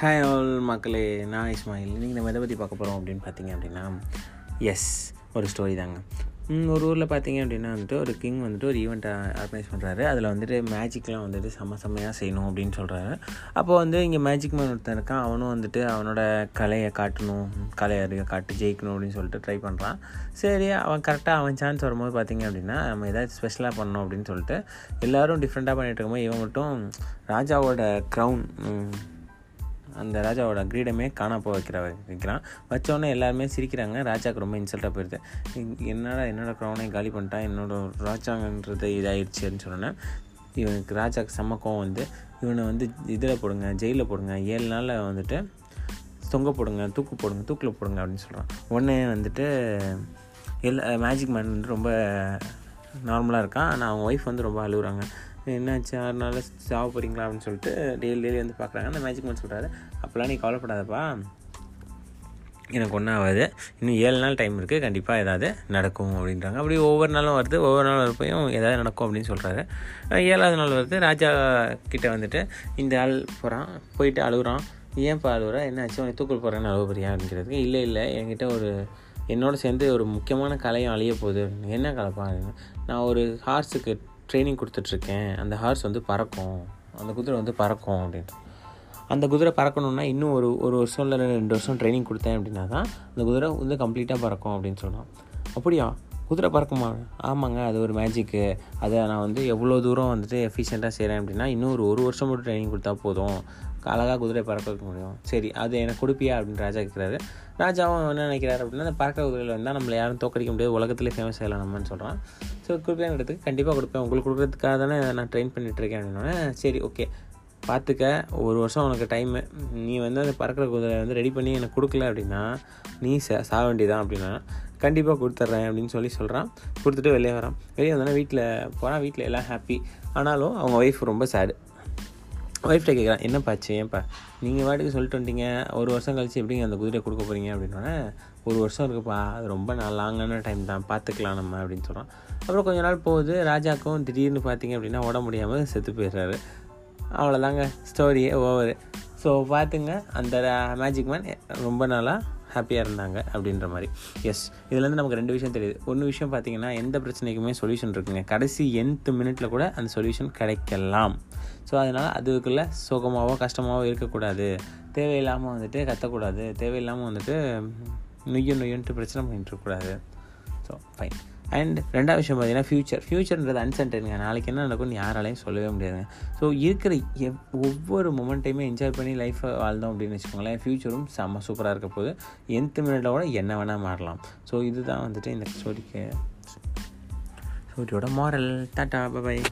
Hi all மக்களே நான் இஸ்மாயில். இன்றைக்கி நம்ம எதை பற்றி பார்க்க போகிறோம் அப்படின்னு பார்த்தீங்க அப்படின்னா எஸ் ஒரு ஸ்டோரி தாங்க. ஒரு ஊரில் பார்த்தீங்க அப்படின்னா வந்துட்டு ஒரு கிங் வந்துட்டு ஒரு ஈவெண்ட்டை ஆர்கனைஸ் பண்ணுறாரு அதில் வந்துட்டு மேஜிக்லாம் வந்துட்டு செம்ம செம்மையாக செய்யணும் அப்படின்னு சொல்கிறாரு அப்போ வந்து இங்கே மேஜிக் மேன் ஒருத்தன் இருக்கான். அவனும் வந்துட்டு அவனோட கலையை காட்டணும் கலையை அறிவை காட்டு ஜெயிக்கணும் அப்படின்னு சொல்லிட்டு ட்ரை பண்ணுறான் சரி அவன் கரெக்டாக அவன் சான்ஸ் வரும்போது பார்த்தீங்க அப்படின்னா நம்ம ஏதாவது ஸ்பெஷலாக பண்ணணும் அப்படின்னு சொல்லிட்டு எல்லோரும் டிஃப்ரெண்ட்டாக பண்ணிகிட்டு இருக்கும்போது இவன் மட்டும் ராஜாவோட க்ரௌன் அந்த ராஜாவோட கிரீடமே காணா போக வைக்கிற வைக்கிறான். வச்சோடனே எல்லாருமே சிரிக்கிறாங்க. ராஜாவுக்கு ரொம்ப இன்சல்ட்டாக போயிடுது என்னடா என்னோட க்ரௌனை காலி பண்ணிட்டான் என்னோட ராஜாங்கன்றது இதாகிடுச்சுன்னு சொன்னேன் இவனுக்கு ராஜாவுக்கு செம்ம கோவம் வந்து இவனை வந்து இதில் போடுங்க ஜெயிலில் போடுங்க ஏழு நாளில் வந்துட்டு தொங்க போடுங்க தூக்கு போடுங்க தூக்கில் போடுங்க அப்படின்னு சொல்கிறான் உடனே வந்துட்டு எல்லா மேஜிக் மேன் வந்து ரொம்ப நார்மலாக இருக்கான். ஆனால் அவங்க ஒய்ஃப் வந்து ரொம்ப அழுகுறாங்க. என்னாச்சு ஆறு நாள் சாவ போகிறீங்களா அப்படின்னு சொல்லிட்டு டெய்லி டெய்லி வந்து பார்க்குறாங்க அந்த மேஜிக் மேன் சொல்கிறாரு அப்போல்லாம் நீ கவலைப்படாதப்பா. எனக்கு ஒன்றும் ஆகாது. இன்னும் ஏழு நாள் டைம் இருக்குது கண்டிப்பாக ஏதாவது நடக்கும் அப்படின்றாங்க. அப்படி ஒவ்வொரு நாளும் வருது. ஒவ்வொரு நாள் வரப்பையும் ஏதாவது நடக்கும் அப்படின்னு சொல்கிறாரு ஏழாவது நாள் வருது. ராஜா கிட்டே வந்துட்டு இந்த ஆள் போகிறான் போயிட்டு அழுகுறான். ஏன்ப்பா அழுகுறா என்னாச்சு? உனக்கு தூக்கல் போகிறேன்னு அழுவ போறியா? அப்படிங்கிறதுக்கு இல்லை இல்லை. என்கிட்ட ஒரு என்னோட சேர்ந்து ஒரு முக்கியமான கலையும் அழிய போகுது. என்ன கலப்பா? நான் ஒரு ஹார்ஸுக்கு ட்ரைனிங் கொடுத்துட்ருக்கேன். அந்த ஹார்ஸ் வந்து பறக்கும். அந்த குதிரை வந்து பறக்கும் அப்படின்ட்டு. அந்த குதிரை பறக்கணுன்னா இன்னும் ஒரு ஒரு வருஷம் இல்லை ரெண்டு வருஷம் ட்ரைனிங் கொடுத்தேன் அப்படின்னா தான் அந்த குதிரை வந்து கம்ப்ளீட்டாக பறக்கும் அப்படின்னு சொன்னான் அப்படியா? குதிரை பறக்குமா? ஆமாங்க அது ஒரு மேஜிக்கு அதை நான் வந்து எவ்வளோ தூரம் வந்துட்டு எஃபிஷியண்ட்டாக செய்கிறேன் அப்படின்னா இன்னும் ஒரு ஒரு வருஷம் மட்டும் ட்ரைனிங் கொடுத்தா போதும். அழகாக குதிரை பறக்க வைக்க முடியும். சரி அது எனக்கு கொடுப்பியா அப்படின்னு ராஜா கேட்குறாரு ராஜாவும் என்ன நினைக்கிறாரு அப்படின்னா அந்த பறக்கிற குதிரையில் வந்தால் நம்மளை யாரும் தோக்கடிக்க முடியாது. உலகத்திலே ஃபேமஸ் ஆகலாம் நம்மன்னு சொல்கிறான் ஸோ கொடுப்பேங்கிறதுக்கு கண்டிப்பாக கொடுப்பேன். உங்களுக்கு கொடுக்குறதுக்காக தானே நான் ட்ரெயின் பண்ணிகிட்ருக்கேன் அப்படின்னோடனே சரி ஓகே பார்த்துக்க ஒரு வருஷம் உனக்கு டைமு நீ வந்து அந்த பறக்கிற குதிரை வந்து ரெடி பண்ணி எனக்கு கொடுக்கல அப்படின்னா நீ ச சாக வேண்டியதான் அப்படின்னா கண்டிப்பாக கொடுத்துட்றேன் அப்படின்னு சொல்லி சொல்கிறான் கொடுத்துட்டு வெளியே வரான். வெளியே வந்தோன்னா வீட்டில் போனால் வீட்டில் எல்லாம் ஹாப்பி ஆனாலும் அவங்க ஒய்ஃப் ரொம்ப சேடு ஒய்ஃப்ட்ட கேட்குறான் என்னப்பாச்சு ஏன்ப்பா நீங்கள் வாட்டுக்கு சொல்லிட்டு வந்துட்டீங்க ஒரு வருஷம் கழிச்சு எப்படிங்க அந்த குதிரை கொடுக்க போகிறீங்க அப்படின்னோடனே ஒரு வருஷம் இருக்குப்பா. அது ரொம்ப லாங்கான டைம் தான். பார்த்துக்கலாம் நம்ம அப்படின்னு சொல்கிறோம் அப்புறம் கொஞ்ச நாள் போகுது. ராஜாக்கும் திடீர்னு பார்த்தீங்க அப்படின்னா உட முடியாமல் செத்து போயிடுறாரு. அவ்வளோதாங்க ஸ்டோரியே ஓவர் ஸோ பார்த்துங்க அந்த uh, மேஜிக் மேன் ரொம்ப நாளாக ஹாப்பியாக இருந்தாங்க அப்படின்ற மாதிரி. எஸ் இதுலேருந்து நமக்கு ரெண்டு விஷயம் தெரியுது. ஒன்று விஷயம் பார்த்தீங்கன்னா எந்த பிரச்சனைக்குமே சொல்யூஷன் இருக்குங்க. கடைசி எந்த மினிட்ல கூட அந்த சொல்யூஷன் கிடைக்கலாம். ஸோ அதனால் அதுக்குள்ளே சுகமாகவோ கஷ்டமாகவோ இருக்கக்கூடாது. தேவையில்லாமல் வந்துட்டு கத்தக்கூடாது. தேவையில்லாமல் வந்துட்டு நொய்யு நொய்யன்ட்டு பிரச்சனை பண்ணிட்டுருக்கூடாது ஸோ ஃபைன் அண்ட் ரெண்டாவது விஷயம் பார்த்தீங்கன்னா ஃப்யூச்சர் ஃப்யூச்சர்ன்றது அன்சர்டனுங்க நாளைக்கு என்ன நடக்கும்னு யாராலையும் சொல்லவே முடியாதுங்க ஸோ இருக்கிற எவ் ஒவ்வொரு மொமெண்ட்டையுமே என்ஜாய் பண்ணி லைஃப்பை வாழ்ந்தோம் அப்படின்னு வச்சுக்கோங்களேன் ஃப்யூச்சரும் செம்ம சூப்பராக இருக்க போது எந்த மினிட்ல கூட என்ன வேணால் மாறலாம். ஸோ இதுதான் வந்துட்டு இந்த ஸ்டோரிக்கு ஸ்டோரியோட மாரல் டாட்டா பபாய்